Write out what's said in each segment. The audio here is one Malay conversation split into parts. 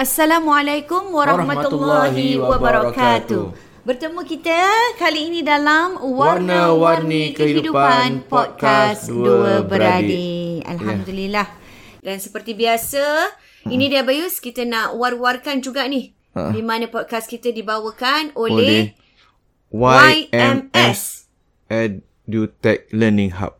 Assalamualaikum warahmatullahi, wabarakatuh. Bertemu kita kali ini dalam Warna-Warni Kehidupan Podcast Dua Beradik. Alhamdulillah. Dan seperti biasa, ini dia Bayus, kita nak war-warkan juga ni. Ha. Di mana podcast kita dibawakan oleh, Oleh YMS. EduTech Learning Hub.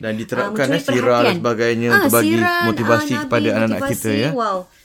Dan diterapkan, mencuri eh, sirah dan sebagainya untuk bagi sirah, motivasi ah, kepada anak-anak kita, ya. Wow.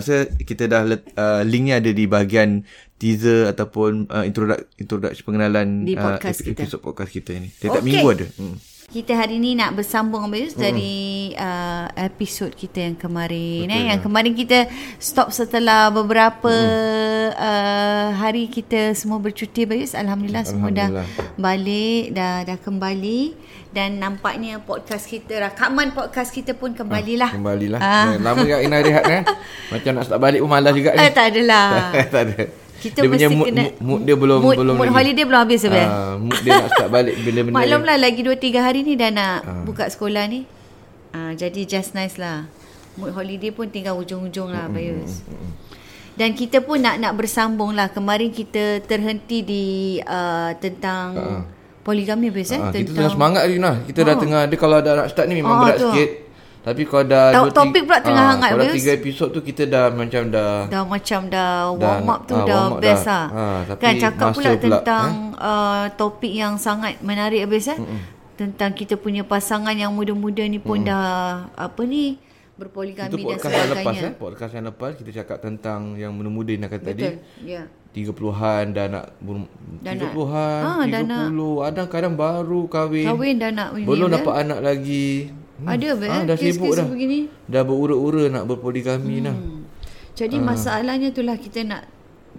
saya kita dah let, uh, linknya ada di bahagian teaser ataupun uh, introduksi introduksi pengenalan Di uh, podcast kita. podcast kita ni. Tiap-tiap Okey. minggu ada. Hmm. Kita hari ni nak bersambung Abayus mm. dari uh, episod kita yang kemarin eh yang kemarin kita stop setelah beberapa mm. uh, hari kita semua bercuti Abayus alhamdulillah, semua dah Alhamdulillah. balik dah dah kembali dan nampaknya podcast kita rakaman podcast kita pun kembalilah. Kembalilah. Ah. Ah. Lama juga Ina rehat kan. Macam nak start balik pun malas juga ni. Eh tak adalah. tak ada. Kita dia punya mesti mood, kena mood, mood dia belum mood, belum mood lagi. holiday belum habis sebenarnya. Ah, mood dia nak start balik bila benda Maklumlah lagi 2 3 hari ni dah nak Ah. buka sekolah ni. Ah jadi just nice lah. Mood holiday pun tinggal ujung-ujung lah Bayus. Dan kita pun nak nak bersambung lah. Kemarin kita terhenti di uh, tentang poligami Bayus eh. Ah, kita tengah semangat lagi nah. Kita dah tengah dia kalau dah nak start ni memang Ah, berat tu. sikit. Tapi kalau dah Tahu- dua, topik pula tengah hangat, Kalau tiga episod tu kita dah macam dah dah macam dah warm up tu ah, dah up best dah. lah. Ah, tapi kan cakap pula, pula, tentang uh, topik yang sangat menarik habis eh. Tentang kita punya pasangan yang muda-muda ni pun dah apa ni itu berpoligami dan podcast yang lepas sebagainya. eh. Podcast yang lepas kita cakap tentang yang muda-muda nak kata tadi. Betul. Ya. 30-an dah nak ber, Dah nak- 30-an, Ah, dah 30, ada kadang baru kahwin. Kahwin dah nak ini, Belum apa? dapat anak lagi. Hmm. Ada apa? Ah, eh? dah sibuk dah. begini. Dah berura-ura nak berpoligami dah. Hmm. Jadi masalahnya itulah kita nak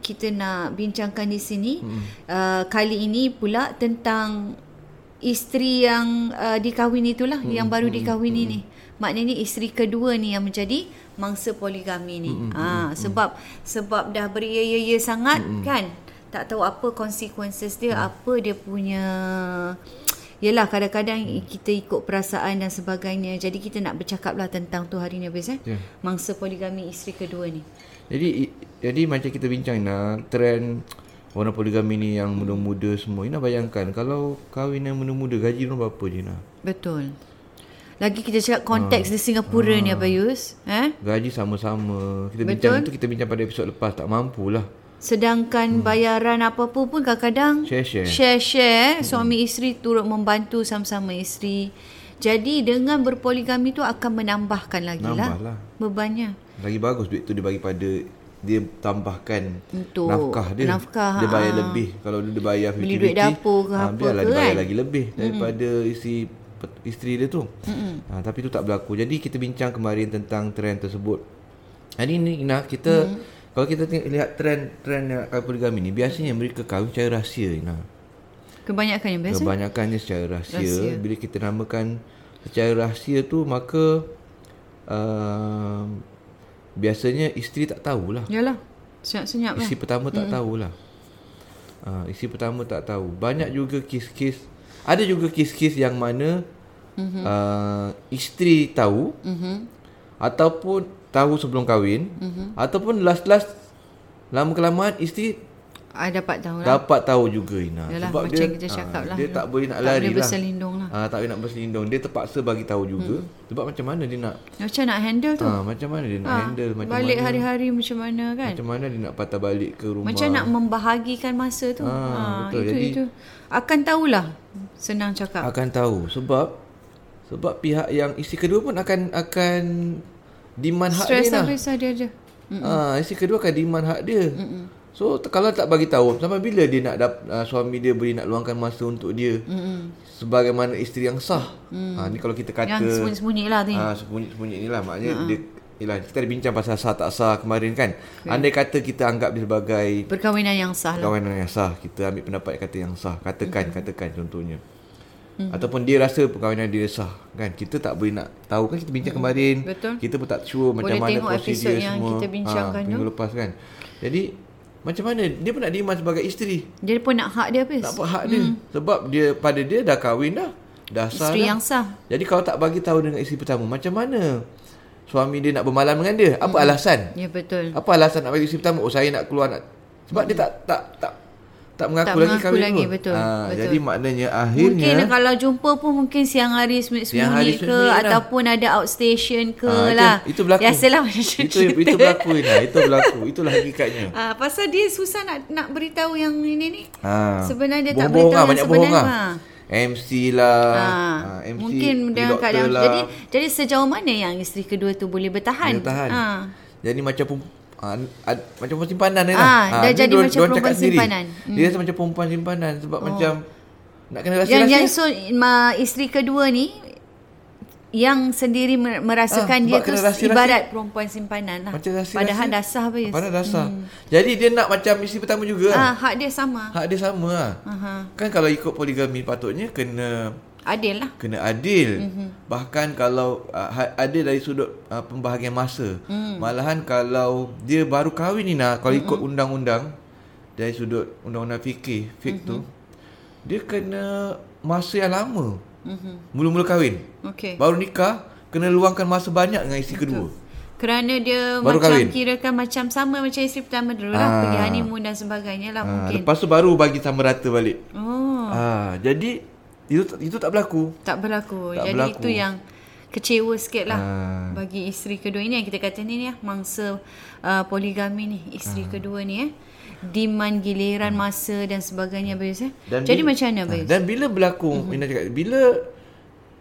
kita nak bincangkan di sini hmm. uh, kali ini pula tentang isteri yang uh, dikahwini itulah hmm, yang baru hmm, dikahwini hmm. ni. Maknanya isteri kedua ni yang menjadi mangsa poligami ni. Hmm, ha sebab hmm. sebab dah beria-ia sangat hmm. kan. Tak tahu apa consequences dia, hmm. apa dia punya Yelah kadang-kadang kita ikut perasaan dan sebagainya. Jadi kita nak bercakap lah tentang tu hari ni habis eh. Yeah. Mangsa poligami isteri kedua ni. Jadi jadi macam kita bincang nak trend orang poligami ni yang muda-muda semua. Ina bayangkan kalau kahwin yang muda-muda gaji dia berapa je nak? Betul. Lagi kita cakap konteks ha. di Singapura ha. ni apa Yus? Eh? Gaji sama-sama. Kita Betul. bincang itu kita bincang pada episod lepas tak mampulah. Sedangkan hmm. bayaran apa-apa pun kadang-kadang share-share. Share-share. Hmm. Suami isteri turut membantu sama-sama isteri. Jadi dengan berpoligami tu akan menambahkan lagi lah bebannya. Lagi bagus duit tu dibagi pada dia tambahkan Untuk nafkah dia. Nafkah, dia bayar ha. lebih. Kalau dia bayar 50-50. Beli duit dapur ke ha, apa biarlah ke dia bayar kan? lagi lebih daripada mm isteri isteri dia tu. Mm-hmm. Ha, tapi tu tak berlaku. Jadi kita bincang kemarin tentang trend tersebut. Hari ni Ina kita mm kalau kita tengok lihat trend trend yang poligami ni biasanya mereka kahwin secara rahsia Ina. Kebanyakan yang biasa. Kebanyakannya secara rahsia. rahsia. Bila kita namakan secara rahsia tu maka uh, biasanya isteri tak tahulah. Yalah. Senyap-senyap lah. Isteri pertama tak mm-hmm. tahulah. Uh, isteri pertama tak tahu. Banyak juga kes-kes. Ada juga kes-kes yang mana mm-hmm. uh, isteri tahu. Mm-hmm. Ataupun tahu sebelum kahwin. Mm-hmm. Ataupun last-last lama kelamaan isteri I dapat tahu lah. Dapat tahu juga Ina. Yalah, Sebab macam dia, kita cakap ha, lah. Dia tak boleh nak tak lari lah. Tak boleh berselindung lah. Ha, tak boleh nak berselindung. Dia terpaksa bagi tahu juga. Hmm. Sebab macam mana dia nak. Macam nak handle tu. Ha, macam mana dia nak ha, handle. Macam balik mana, hari-hari macam mana kan. Macam mana dia nak patah balik ke rumah. Macam nak membahagikan masa tu. Ha, ha, betul. Itu, Jadi, itu. Akan tahulah. Senang cakap. Akan tahu. Sebab. Sebab pihak yang isi kedua pun akan akan demand hak dia lah. Stress habis dia je. Ha, isi kedua akan demand hak dia. Mm-mm. So kalau tak bagi tahu sampai bila dia nak dap, uh, suami dia beri nak luangkan masa untuk dia. Mm-hmm. Sebagaimana isteri yang sah. Mm. Ha ni kalau kita kata yang sembunyi-sembunyi lah ni. Ha sembunyi-sembunyi inilah maknanya uh-huh. dia Yalah, kita ada bincang pasal sah tak sah kemarin kan. Okay. Andai kata kita anggap dia sebagai perkahwinan yang sah lah. Perkahwinan yang sah. Kita ambil pendapat kata yang sah. Katakan, mm-hmm. katakan contohnya. Mm-hmm. Ataupun dia rasa perkahwinan dia sah kan. Kita tak boleh nak tahu kan kita bincang mm-hmm. kemarin. Betul. Kita pun tak sure boleh macam mana prosedur semua. yang kita bincangkan ha, minggu lepas kan. Jadi macam mana dia pun nak diiman sebagai isteri. Dia pun nak hak dia habis. Nak hak dia. Hmm. Sebab dia pada dia dah kahwin dah. Dah sah Isteri dah. yang sah. Jadi kalau tak bagi tahu dengan isteri pertama, macam mana suami dia nak bermalam dengan dia? Apa hmm. alasan? Ya betul. Apa alasan nak bagi isteri pertama? Oh saya nak keluar nak sebab hmm. dia tak tak tak tak mengaku tak lagi mengaku kahwin lagi, betul, ha, betul. Jadi maknanya akhirnya Mungkin kalau jumpa pun mungkin siang hari sembunyi ke lah. ataupun ada outstation ke ha, lah. Itu, itu berlaku. Biasalah macam itu, itu berlaku lah. Itu berlaku. Itulah hakikatnya. Ha, pasal dia susah nak nak beritahu yang ini ni. Ha. Sebenarnya dia tak beritahu lah, banyak sebenarnya. Lah. MC lah. Ha. Ha, MC, mungkin dengan keadaan. Lah. Jadi, jadi sejauh mana yang isteri kedua tu boleh bertahan? Boleh bertahan. Ha. Jadi macam Ha, ad, macam perempuan simpanan ni lah. Ha, dah jadi dia, macam perempuan simpanan. Hmm. Dia rasa macam perempuan simpanan sebab oh. macam nak kena rasa Yang, yang so, ma, isteri kedua ni yang sendiri merasakan ha, dia tu ibarat perempuan simpanan lah. Macam rasa Padahal dah sah apa Padahal dah sah. Hmm. Jadi dia nak macam isteri pertama juga. Ha, hak dia sama. Hak dia sama lah. Uh-huh. Kan kalau ikut poligami patutnya kena adil lah. Kena adil. Mm-hmm. Bahkan kalau uh, adil dari sudut uh, pembahagian masa. Mm. Malahan kalau dia baru kahwin ni nak kalau mm-hmm. ikut undang-undang dari sudut undang-undang fikih, fik mm-hmm. tu dia kena masa yang lama. Mm-hmm. Mula-mula kahwin. Okay. Baru nikah kena luangkan masa banyak dengan isteri kedua. Kerana dia baru macam kahwin. kirakan macam sama macam isteri pertama dulu lah. Ah. Pergi honeymoon dan sebagainya lah ah. mungkin. Lepas tu baru bagi sama rata balik. Oh. Ah. Jadi itu itu tak berlaku. Tak berlaku. Tak Jadi berlaku. itu yang kecewa sikit lah ha. bagi isteri kedua ini yang kita kata ni ya mangsa uh, poligami ni isteri ha. kedua ni eh demand giliran ha. masa dan sebagainya Bayus eh. Dan Jadi bila, macam mana Bayus? Ha. Dan bila berlaku uh-huh. Ina cakap bila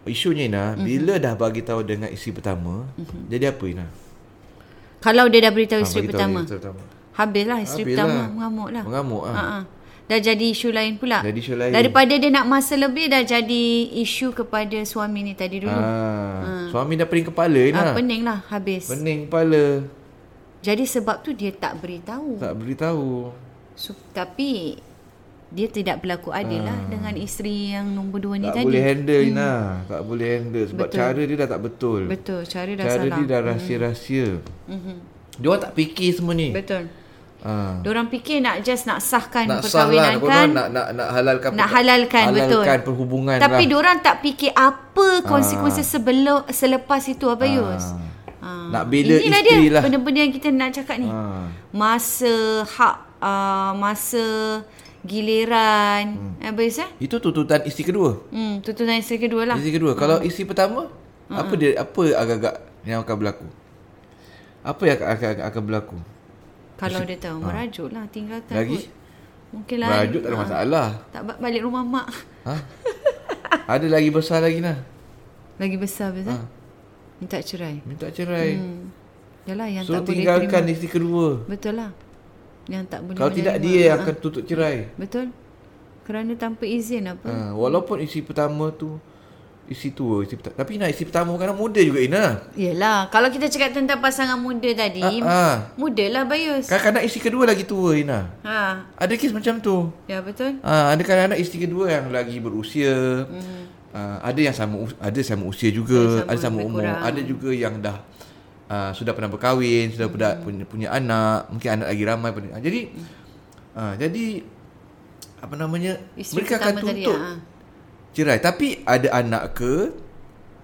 isunya Ina uh-huh. bila dah bagi tahu dengan isteri pertama uh-huh. jadi apa Ina? Kalau dia dah beritahu ha, isteri pertama. pertama. Habislah isteri Habislah. pertama mengamuk lah. Mengamuk ah. Ha dah jadi isu lain pula. Jadi isu lain. Daripada dia nak masa lebih dah jadi isu kepada suami ni tadi dulu. Ha. ha. Suami dah pening kepala ni. Ha, pening lah habis. Pening kepala. Jadi sebab tu dia tak beritahu. Tak beritahu. So, tapi dia tidak berlaku adil lah dengan isteri yang nombor dua ni Tak tadi. boleh handle hmm. Ina. Tak boleh handle sebab Betul. cara dia dah tak betul. Betul, cara dah cara salah. Hmm. dia dah rahsia-rahsia. Mm-hmm. Dia orang tak fikir semua ni. Betul. Ha. Diorang fikir nak just nak sahkan Nak sah perkahwinan lah kan. nak, nak, nak halalkan Nak halalkan, betul. halalkan perhubungan Tapi lah. diorang tak fikir apa konsekuensi sebelum selepas itu apa Yus. Ah. Nak bela Inilah isteri dia lah. benda-benda yang kita nak cakap ni. Ha. Masa hak uh, masa giliran hmm. apa Yus eh? Itu tuntutan isteri kedua. Hmm, tuntutan isteri kedua lah. Isteri kedua. Kalau isteri pertama, apa dia apa agak-agak yang akan berlaku? Apa yang akan, akan, akan berlaku? Kalau dia tahu merajuk lah tinggalkan Lagi? kot. Mungkin lah Merajuk tak ada masalah. Tak ba- balik rumah mak. Ha? Ada lagi besar lagi nah. Lagi besar Ha. betul. Minta cerai. Minta cerai. Hmm. Yalah yang So tak boleh tinggalkan terima. isteri kedua. Betul lah. Yang tak boleh Kalau tidak dia yang Ha. akan tutup cerai. Betul. Kerana tanpa izin apa. Ha, walaupun isteri pertama tu isteri tua, isteri pertama. Tapi nak isteri pertama kan muda juga Ina. Yelah. Kalau kita cakap tentang pasangan muda tadi. Ah, ah. Muda lah Bayus. Kadang-kadang isteri kedua lagi tua Ina. Ha. Ada kes macam tu. Ya betul. Ha, ada kadang-kadang isteri kedua yang lagi berusia. Hmm. Uh, ada yang sama ada sama usia juga, Ada sama ada sama umur. kurang. Ada juga yang dah uh, sudah pernah berkahwin, sudah Hmm. pernah punya, punya anak, mungkin anak lagi ramai jadi uh, jadi apa namanya? Isteri mereka akan tadi, tuntut ha. Cerai. Tapi ada anak ke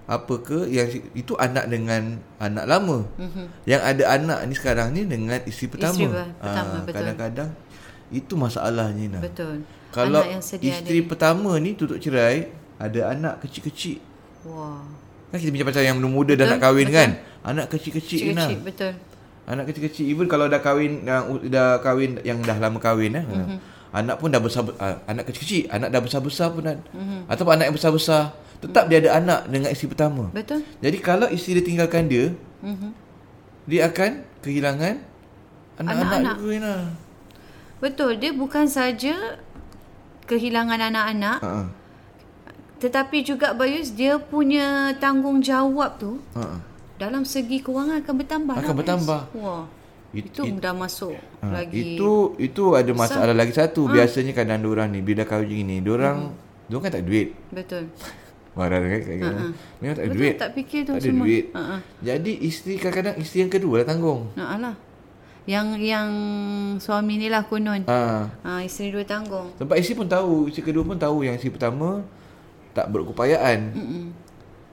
apa ke yang itu anak dengan anak lama. Mm-hmm. Yang ada anak ni sekarang ni dengan isteri pertama. Isteri per- pertama, Ah, betul. Kadang-kadang itu masalahnya Nah. Betul. Kalau Anak yang sedia isteri pertama ni tutup cerai, ada anak kecil-kecil. Wah. Kan kita bincang pasal yang muda dah Betul, nak kahwin betul. kan? Anak kecil-kecil ni nah. Betul. Anak kecil-kecil even kalau dah kahwin yang dah kahwin yang dah lama kahwin eh. Mhm. Mm-hmm. Anak pun dah besar uh, anak kecil-kecil, anak dah besar-besar pun kan. Mhm. Mm-hmm. Ataupun anak yang besar-besar, tetap dia ada anak dengan isteri pertama. Betul. Jadi kalau isteri dia tinggalkan dia, Mhm. dia akan kehilangan anak-anak Anak-anak. juga nah. Betul. Dia bukan saja kehilangan anak-anak. Ha. Tetapi juga Bayus dia punya tanggungjawab tu Ha. dalam segi kewangan akan bertambah Akan lah, Bayus. bertambah. Wah. It- itu it- dah masuk Ha, lagi. Itu itu ada masalah lagi satu. Biasanya kadang orang ni bila kahwin gini, orang hmm. orang kan tak duit. Betul. Marah kan kadang-kadang. Memang tak ada Betul, duit. tak fikir tu tak ada semua. duit. Ha, ha. Jadi isteri kadang-kadang isteri yang kedua lah tanggung. Nak lah. Yang yang suami ni lah konon. Ha. Ha, isteri dua tanggung. Sebab isteri pun tahu, isteri kedua pun tahu yang isteri pertama tak berkeupayaan. Mm-mm.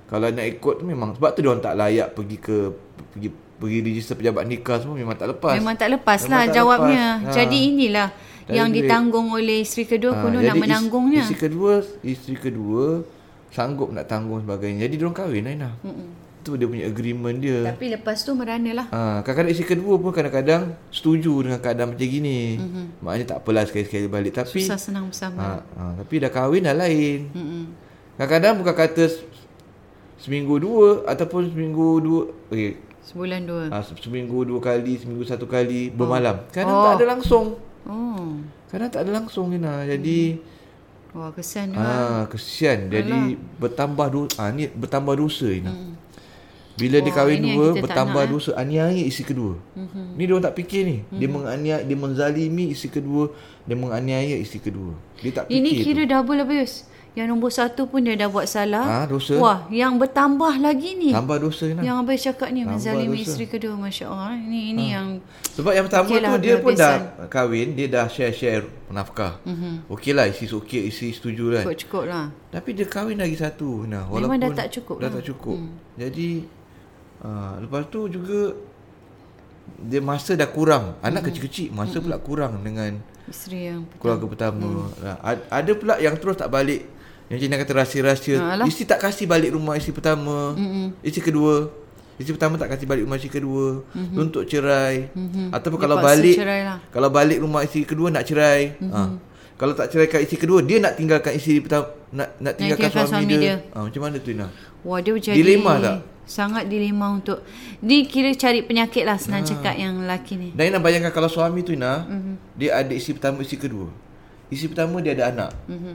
Kalau nak ikut tu memang sebab tu dia orang tak layak pergi ke pergi pergi register pejabat nikah semua memang tak lepas. Memang tak lepas Memang lah tak jawabnya. lepas. Ha. Jadi inilah Dari yang duit. ditanggung oleh isteri kedua Ha, konon jadi nak menanggungnya. Isteri kedua, isteri kedua sanggup nak tanggung sebagainya. Jadi dia orang kahwin Aina. Mm-mm. Itu dia punya agreement dia. Tapi lepas tu merana lah. Ha, kadang-kadang isteri kedua pun kadang-kadang setuju dengan keadaan macam gini. Mm-hmm. Maknanya tak apalah sekali-sekali balik. Tapi Susah senang bersama. ha, ha, tapi dah kahwin dah lain. Mm-mm. Kadang-kadang bukan kata se- seminggu dua ataupun seminggu dua okay, Sebulan dua. ha, se- seminggu dua kali, seminggu satu kali bermalam. Kadang Oh. tak ada langsung. Oh. Kadang tak ada langsung Nina. Jadi Wah, kesan tu. ah kesian. Jadi bertambah dosa. Ah ni bertambah dosa Nina. Bila dia Wah, kahwin ini yang dua bertambah nak, eh. dosa aniaya isteri kedua. Mm-hmm. Ni dia orang tak fikir ni. Dia menganiaya dia menzalimi isteri kedua, dia menganiaya isteri kedua. Dia tak fikir. Ini tu. kira double Abius. Yang nombor satu pun dia dah buat salah. Ah, dosa. Wah, yang bertambah lagi ni. tambah dosa Nina. Yang Abang cakap ni menzalimi isteri kedua. Masya Allah. Ini, ini yang... Sebab yang pertama Okey lah, tu dia pun dah kahwin, dia dah share-share nafkah. Mm-hmm. Okey lah, isteri okey, isteri setuju kan. Cukup-cukup lah. Tapi dia kahwin lagi satu. Nah, Memang walaupun dah tak cukup Dah lah. tak cukup. Hmm. Jadi uh, lepas tu juga dia masa dah kurang. Anak Hmm. kecil-kecil masa pula kurang dengan Isteri yang... keluarga pertama. Hmm. Ada pula yang terus tak balik. Yang Cina kata rahsia-rahsia. Ah, lah. isteri tak kasih balik rumah isteri pertama. Mm-mm. Isteri kedua. Isteri pertama tak kasih balik rumah isteri kedua. Mm-hmm. Tuntut cerai. Mm-hmm. Ataupun Dia kalau balik lah. kalau balik rumah isteri kedua nak cerai. Mm-hmm. Ha. Kalau tak ceraikan isteri kedua, dia nak tinggalkan isteri pertama nak nak tinggalkan, tinggalkan suami, suami dia. dia. Ha, macam mana tu Ina? Wah, dia jadi... Dilema tak? Sangat dilema untuk... Ni kira cari penyakit lah senang Ah. cakap yang lelaki ni. Dan Ina bayangkan kalau suami tu Ina, Mhm. mm-hmm. dia ada isteri pertama, isteri kedua. Isteri pertama dia ada anak. Mhm.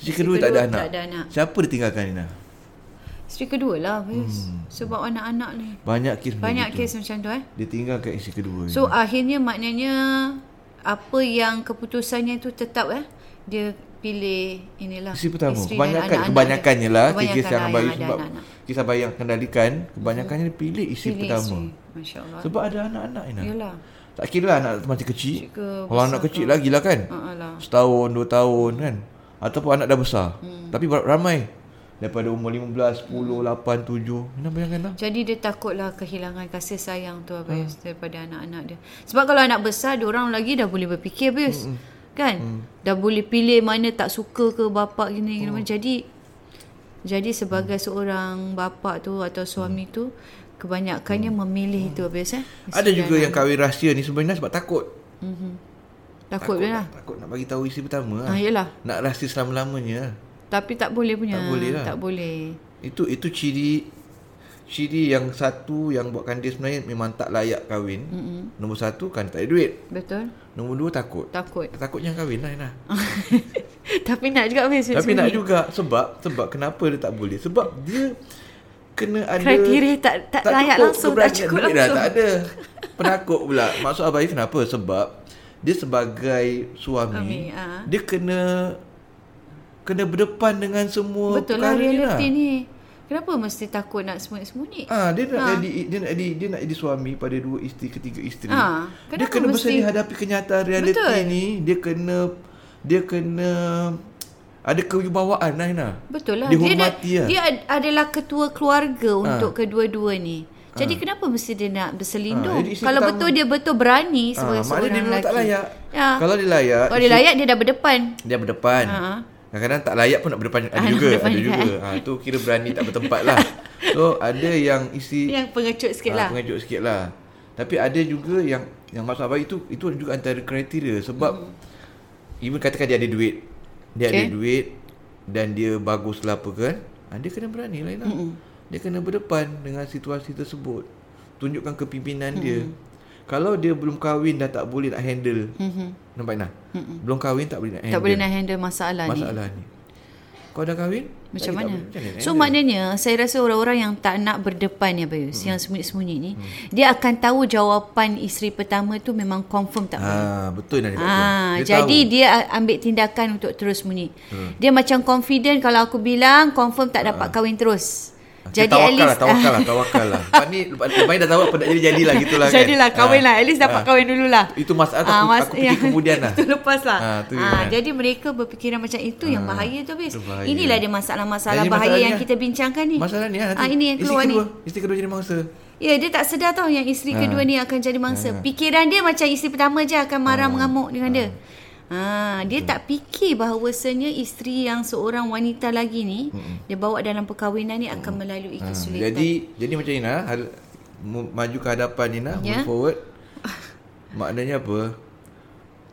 Isteri kedua, tak ada kedua anak. tak ada anak. Siapa dia tinggalkan Ina? Isteri kedua lah. Hmm. Sebab anak-anak ni. Banyak kes macam Banyak gitu. kes macam tu eh. Dia tinggalkan isteri kedua. So akhirnya maknanya apa yang keputusannya tu tetap eh dia pilih inilah Isteri pertama. isteri Kebanyakan kebanyakannya lah Kebanyakan kes yang ada sebab anak-anak. kisah bayi yang kendalikan kebanyakannya dia pilih isteri Pilih pertama. isteri. Masya-Allah. Sebab ada anak-anak Ina. Yalah. Tak kira lah anak masih kecil. Kecil ke, Kalau anak kecil lagi lah kan. Lah. Setahun, dua tahun kan. Ataupun anak dah besar. Hmm. Tapi ramai. Daripada umur 15, 10, 8, 7. Ina bayangkan lah. Jadi dia takutlah kehilangan kasih sayang tu Abayus hmm. daripada anak-anak dia. Sebab kalau anak besar dia orang lagi dah boleh berfikir Abayus. Hmm. Kan? Hmm. Dah boleh pilih mana tak suka ke bapak gini. Hmm. Jadi jadi sebagai hmm. seorang bapak tu atau suami hmm. tu kebanyakannya hmm. memilih itu Abayus eh. Ada juga yang kahwin rahsia ni sebenarnya sebab takut. Mhm. Takut, takut lah. Takut nak bagi tahu isteri pertama lah. Ah, yelah. Nak rahsia selama-lamanya. Tapi tak boleh punya. Tak boleh lah. Tak boleh. Itu itu ciri ciri yang satu yang buatkan dia sebenarnya memang tak layak kahwin. Mm-hmm. Nombor satu kan tak ada duit. Betul. Nombor dua takut. Takut. Takut jangan kahwin lah Ina. Tapi nak juga. Tapi nak juga sebab sebab kenapa dia tak boleh? Sebab dia kena ada Kriteria tak tak, layak cukup langsung, tak cukup langsung. Dah, tak ada. Penakut pula. Maksud abai kenapa? Sebab dia sebagai suami, Suami, ah. dia kena kena berdepan dengan semua Betul lah perkara ni realiti ni. Kenapa mesti takut nak sembunyi-sembunyi? Ah, dia nak Ha. jadi dia nak jadi dia nak jadi suami pada dua isteri ketiga isteri. Ah, dia kena mesti- bersedia hadapi kenyataan realiti Betul. ni. Dia kena dia kena ada kewibawaan Naina. Betul lah. Dia Dia, hormati lah. dia ad- adalah ketua keluarga untuk kedua-dua ni. Jadi kenapa mesti dia nak berselindung? Isteri Kalau betul dia betul berani Ah, sebagai seorang dia lelaki. tak layak. Ya. Kalau dia layak, Kalau dia layak dia dah berdepan. dia berdepan. Ha. Kadang-kadang tak layak pun nak berdepan ada nak juga, berdepan ada juga. juga. Ha tu kira berani tak bertempat lah. So ada yang isi Yang pengecut sikit lah. pengecut sikit lah. Tapi ada juga yang yang masuk abang itu itu juga antara kriteria sebab hmm. even katakan dia ada duit. Dia okay. ada duit dan dia bagus lah apa kan. Ha, dia kena berani lah. Hmm. Dia kena berdepan dengan situasi tersebut. Tunjukkan kepimpinan hmm. dia. Kalau dia belum kahwin dah tak boleh nak handle. Hmm. Nampak tak? Hmm. Belum kahwin tak boleh nak handle. Tak boleh nak handle masalah, ni. masalah ni. Kau dah kahwin? Macam mana? boleh. Macam mana nak So maknanya saya rasa orang-orang yang tak nak berdepan ya Bayus, hmm. yang sembunyi-sembunyi ni, hmm. dia akan tahu jawapan isteri pertama tu memang confirm tak boleh. Ha, betul Ah, dia jadi tahu. dia ambil tindakan untuk terus sembunyi. Hmm. Dia macam confident kalau aku bilang confirm tak dapat kahwin terus. Jadi at tawakal least lah, tawakal lah, tawakal lah. Lepas ni, lepas ni dah tahu apa nak jadi, jadilah gitulah kan. Jadilah kahwin Ah, lah. At least dapat ah. kahwin dululah. Itu masalah Ah, aku, mas- aku fikir kemudian lah. Itu lepas lah. Ah, tu Ah, yang- Jadi mereka berfikiran macam itu Yang bahaya tu habis. bahaya. Inilah dia masalah-masalah bahaya Yang kita bincangkan ni. Masalah ni lah ah, Ini yang keluar ni. kedua, Isteri kedua jadi mangsa. Ya dia tak sedar tau Yang isteri kedua ni akan jadi mangsa. Pikiran dia macam isteri pertama je Akan marah mengamuk dengan dia Ha, dia tak fikir bahawasanya isteri yang seorang wanita lagi ni dia bawa dalam perkahwinan ni akan melalui Ha, kesulitan. jadi, jadi macam Ina, maju ke hadapan Ina, Ya. move forward. Maknanya apa?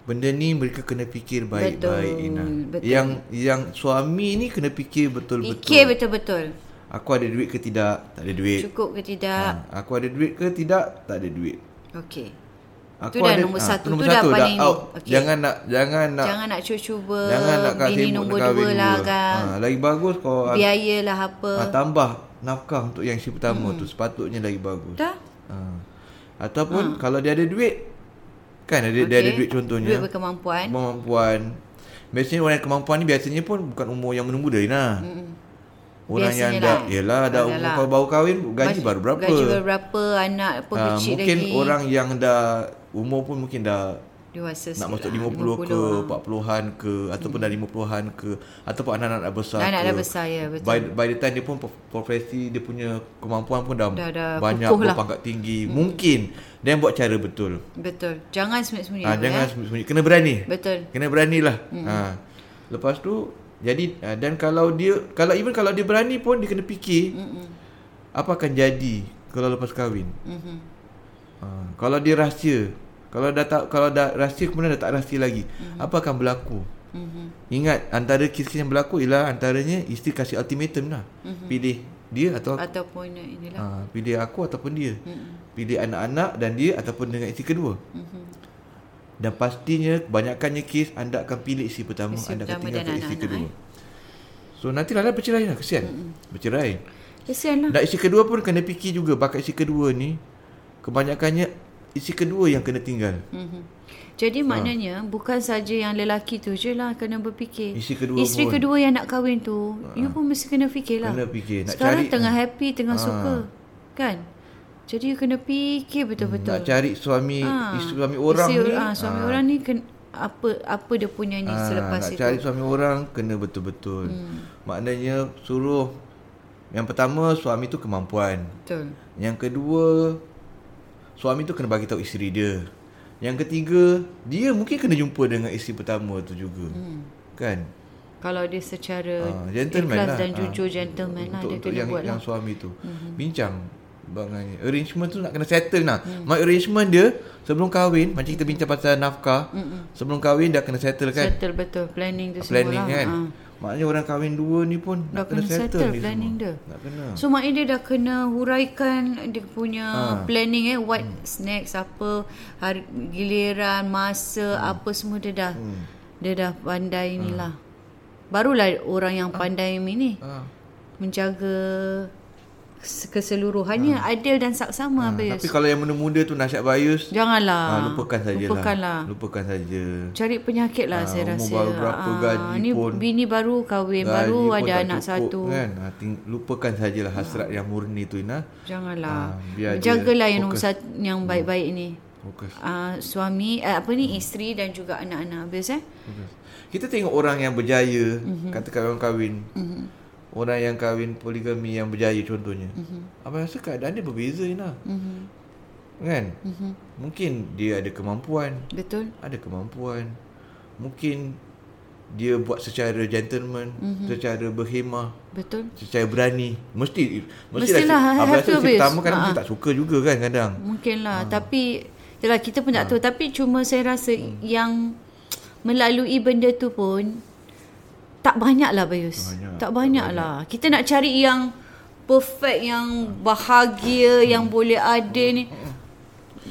Benda ni mereka kena fikir baik-baik Ina. betul. Yang yang suami ni kena fikir betul-betul. fikir betul-betul. Aku ada duit ke tidak? Tak ada duit. Cukup ke tidak? Ha, aku ada duit ke tidak? Tak ada duit. Okey. Aku Tu dah ada, nombor ah, satu. tu nombor Tu dah satu, paling- out. okey. Jangan nak jangan nak Jangan nak cuba-cuba. jangan nak kasi Bini nombor dua lah kan. Ha, lagi bagus kau Biaya lah apa. ha, tambah nafkah untuk yang si pertama hmm. tu sepatutnya lagi bagus. Dah? Ha. Ataupun kalau dia ada duit kan ada dia ada duit contohnya. Duit berkemampuan. Kemampuan. Biasanya orang yang kemampuan ni biasanya pun bukan umur yang muda-muda ni lah. Hmm. Orang Biasanya yang dah lah. Yelah dah Adalah. umur kalau baru kahwin gaji baru berapa? Gaji baru berapa, anak apa Ha, kecil mungkin lagi. orang yang dah umur pun mungkin dah dewasa nak masuk sikit 50, lah, ke 40-an ke ataupun dah 50-an ke ataupun anak-anak dah besar Anak ke. dah besar, ya, betul. By, by the time dia pun prof- profesi dia punya kemampuan pun dah, Dah- dah banyak lah. berpangkat tinggi. Mungkin dan buat cara betul. Betul. Jangan sembunyi-sembunyi. Ha, jangan ya. sembunyi kena berani. Betul. Kena beranilah. Ha. Lepas tu jadi ha, dan kalau dia kalau even kalau dia berani pun dia kena fikir Mm-mm. apa akan jadi kalau lepas kahwin. Mhm. Ha, kalau dia rahsia, kalau dah tak kalau dah rahsia kemudian dah tak rahsia lagi, mm-hmm. apa akan berlaku? Mhm. Ingat antara kes-kes yang berlaku ialah antaranya isteri kasih ultimatum lah. Mm-hmm. Pilih dia atau Ataupun inilah. ha, pilih aku ataupun dia. Mm-mm. Pilih anak-anak dan dia ataupun dengan isteri kedua. Mhm. Dan pastinya kebanyakannya kes anda akan pilih isteri pertama, Isteri anda akan tinggalkan dan isteri anak-anak, kedua. So nanti lah bercerai lah kesian. Mm-hmm. Bercerai. Kesian lah. Dan isteri kedua pun kena fikir juga bakal isteri kedua ni kebanyakannya isteri kedua yang kena tinggal. Mhm. Jadi maknanya bukan saja yang lelaki tu je lah kena berfikir. Isteri kedua Isteri pun. kedua yang nak kahwin tu, you pun mesti kena fikir lah. Kena fikir. Nak Sekarang cari- tengah happy, tengah suka. Kan? Jadi you kena fikir betul-betul. Nak cari suami Ah. isteri suami orang Isteri- ni. ah, suami orang ni ken, apa apa dia punya ni ah, selepas nak itu. cari suami orang kena betul-betul. Maknanya suruh yang pertama suami tu kemampuan. Betul. Yang kedua suami tu kena bagi tahu isteri dia. Yang ketiga dia mungkin kena jumpa dengan isteri pertama tu juga. Hmm. Kan? Kalau dia secara gentleman ikhlas lah. dan jujur gentleman lah untuk, dia untuk kena yang buat yang lah. suami tu. Mm-hmm. Bincang bangannya. Arrangement tu nak kena settle nah. Mm. My arrangement dia sebelum kahwin macam kita bincang pasal nafkah. Mm-hmm. Sebelum kahwin dah kena settle kan? Settle betul planning tu Planning semua lah. kan. Ah. Maknanya orang kahwin dua ni pun Dah nak kena, kena settle, settle ni planning semua. dia. Nak kena. So maknanya dia dah kena huraikan dia punya Ah. planning eh what snacks apa hari, giliran masa Hmm. apa semua dia dah dia dah pandai ni lah. Barulah orang yang pandai ni Ah. menjaga kes- keseluruhannya adil dan saksama Ah, habis. Tapi kalau yang muda-muda tu nasihat bayus Janganlah. ah, lupakan sajalah. Lupakanlah. Lupakan saja. Cari penyakit lah Ah, saya umur rasa. baru berapa, gaji ni pun- bini baru kahwin, Gaji baru pun ada anak cukup, satu. Kan? Ah, ting- lupakan sajalah hasrat yang murni tu Ina. Janganlah. Ah, dia Jagalah yang fokus. yang baik-baik ni. Fokus. Uh, suami uh, apa ni isteri dan juga anak-anak habis eh. Kita tengok orang yang berjaya, Mhm. mm-hmm. katakan orang kahwin. Mm-hmm. Orang yang kahwin poligami yang berjaya contohnya. Mhm. Mm-hmm. Abang rasa keadaan dia berbeza Ina. Mm-hmm. Kan? Mhm. Mm-hmm. Mungkin dia ada kemampuan, Betul? ada kemampuan. Mungkin dia buat secara gentleman, Mhm. mm-hmm. secara berhemah, Betul? secara berani. Mesti Mestilah, abang have rasa si pertama Ha. mesti tak suka juga kan kadang. Mungkin lah tapi Yalah kita pun tak tahu tapi cuma saya rasa yang melalui benda tu pun tak banyak lah Bayus. Banyak, tak banyak lah. Kita nak cari yang perfect yang bahagia yang boleh ada ni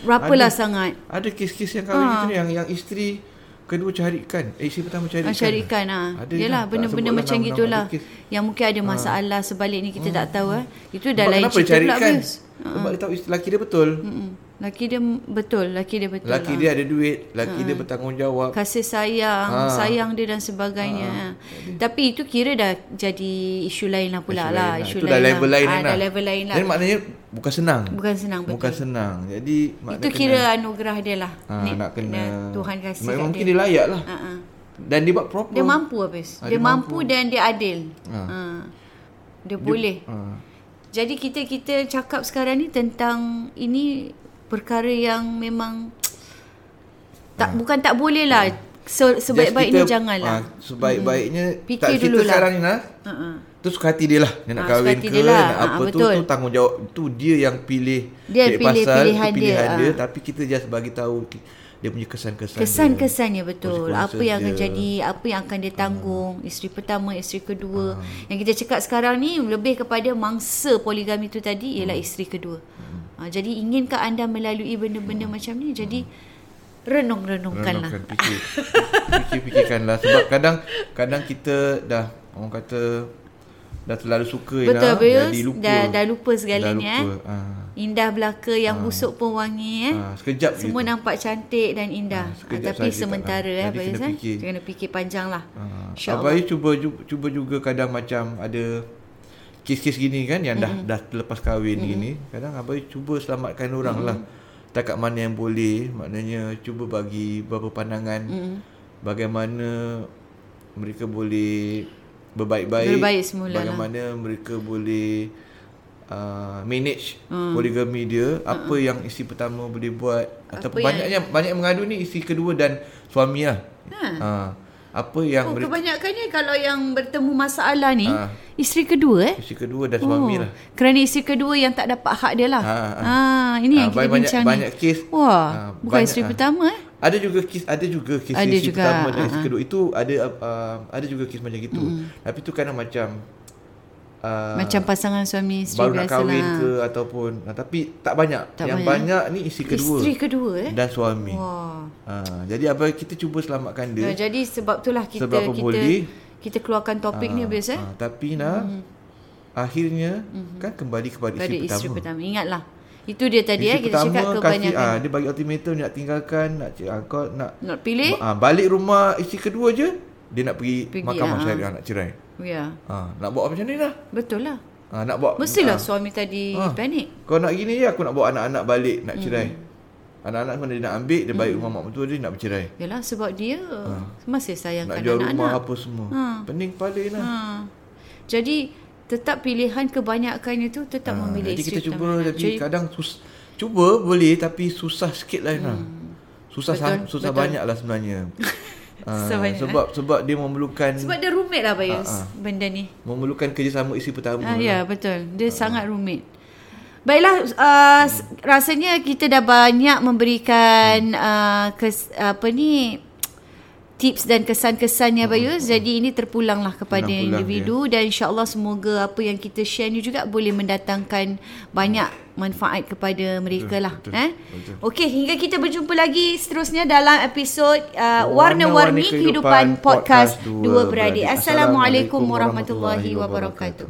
berapalah sangat. Ada kes-kes yang kahwin Ha. gitu ni yang yang isteri kedua carikan, eh isteri pertama carikan. Ah, syarikan ah. Ada Yalah tak benda-benda macam gitulah. ada. Yang mungkin ada masalah sebalik ni kita tak tahu eh. Itu dah Sebab lain cerita pula? Bayus. Sebab dia tahu isteri laki dia betul. Mm-mm. Laki dia betul, laki dia betul. Laki lah. dia ada duit, laki dia bertanggungjawab. kasih sayang, Ha. sayang dia dan sebagainya. Tapi itu kira dah jadi isu lain lah pula Isu lah. lain Isu Itu dah level lain Ah, kan dah level lain lah. Jadi maknanya bukan senang. Bukan senang betul. Bukan senang. Jadi makna itu kira anugerah dia lah. ha, Ni- nak kena Tuhan kasih Memang kat mungkin dia. dia layak lah. Ha, ha. Dan dia buat proper. Dia mampu habis. Ah, dia, dia mampu. mampu. dan dia adil. Ha. Ha. Dia, boleh. Ha. Jadi kita kita cakap sekarang ni tentang ini perkara yang memang tak bukan tak boleh lah. Se, Just sebaik-baiknya kita, janganlah. ah, sebaik-baiknya Fikir tak kita dulu lah. sekarang ni nah. Ha, ha. Tu suka hati dia lah Dia nak Ah, kahwin ke lah. nak Ah, apa tu tu tanggungjawab tu dia yang pilih Dia pilih pasal, pilihan tu pilihan dia, dia, ah. tapi kita just bagi tahu ki- dia punya kesan-kesan. Kesan-kesannya betul. Apa yang akan jadi, apa yang akan dia tanggung, isteri pertama, isteri kedua. Ah. Yang kita cakap sekarang ni lebih kepada mangsa poligami tu tadi ialah isteri kedua. Ha, jadi inginkah anda melalui benda-benda macam ni? Jadi renung-renungkanlah. Renungkan, fikir. Fikir-fikirkanlah sebab kadang kadang kita dah orang kata dah terlalu suka Betul dah Bayus? jadi lupa. Dah, dah lupa segalanya. Dah lupa. Eh? Ah. Indah belaka yang busuk pun wangi. Eh? Ah, sekejap Semua gitu. nampak cantik dan indah. Ah, Ah, sekejap tapi sementara eh Jadi Bayus. kena fikir. Kena fikir panjang lah. Ah, InsyaAllah. Abai cuba ju- cuba juga kadang macam ada kes-kes gini kan yang dah dah lepas kahwin mm gini. Kadang abai cuba selamatkan orang lah. Takat mana yang boleh, maknanya cuba bagi beberapa pandangan bagaimana mereka boleh berbaik-baik, Berbaik semula lah. bagaimana mereka boleh uh, manage poligami dia, apa yang isteri pertama boleh buat ataupun yang- banyaknya banyak yang mengadu ni isteri kedua dan suami lah. Ha. Ha. Apa yang Oh, mereka kebanyakannya kalau yang bertemu masalah ni, Ah. isteri kedua eh? isteri kedua dan suami lah. Kerana isteri kedua yang tak dapat hak dia lah. Ha, Ha, ha. ini Ah, yang kita banyak- bincang banyak ni. kes. Wah, Ah, bukan banyak, isteri ah. pertama eh? Ada juga kes ada juga kes Ada isteri juga, pertama dan ah, isteri ah. kedua itu ada uh, ada juga kes macam gitu. Tapi tu kadang macam uh, Macam pasangan suami isteri baru nak kahwin lah. ke ataupun uh, tapi tak banyak. Tak yang banyak. banyak, ni isteri kedua Isteri kedua eh? dan suami. Wah. Ha, jadi apa kita cuba selamatkan dia. Nah, jadi sebab itulah kita Seberapa kita boleh. kita keluarkan topik ni biasa eh? Ha, tapi nah akhirnya kan kembali kepada Pada isteri isteri pertama. pertama. Ingatlah. Itu dia tadi eh kita cakap kebanyakan. kasih, ah, dia bagi ultimatum nak tinggalkan, nak ah, kau nak Nak pilih? ah, balik rumah isteri kedua je, dia nak pergi, Pergi, mahkamah ah. syariah nak cerai. Ya. Ah, nak buat macam ni lah. Betul lah. Ah, nak buat Mestilah ah, suami tadi Ah. panik. Kau nak gini je aku nak bawa anak-anak balik nak cerai. Hmm. Anak-anak mana dia nak ambil, dia balik rumah mak mentua dia nak bercerai. Yalah sebab dia masih sayangkan Ah. Nak jual anak-anak. rumah apa semua. Ha. Pening kepala lah. Ha. Jadi tetap pilihan kebanyakan itu tetap Ah, memilih Jadi kita cuba tapi Jadi, kadang sus, cuba boleh tapi susah sikit lah Ina. Susah Betul, susah betul. banyak lah sebenarnya. Ah, Susah banyak, sebab sebab dia memerlukan sebab dia rumit lah Bayus Ah, ah. benda ni. memerlukan kerjasama isteri pertama. Ah, lah. ya betul. Dia sangat rumit. Baiklah uh, rasanya kita dah banyak memberikan uh, kes, apa ni tips dan kesan-kesannya Bayus. Jadi ini terpulanglah kepada Pulang-pulang individu dan insya-Allah semoga apa yang kita share ni juga boleh mendatangkan banyak manfaat kepada mereka lah betul, eh. betul. Okey, hingga kita berjumpa lagi seterusnya dalam episod uh, Warna-Warni Warna-Warni Kehidupan Kehidupan Podcast Podcast Dua Beradik. Assalamualaikum warahmatullahi wabarakatuh.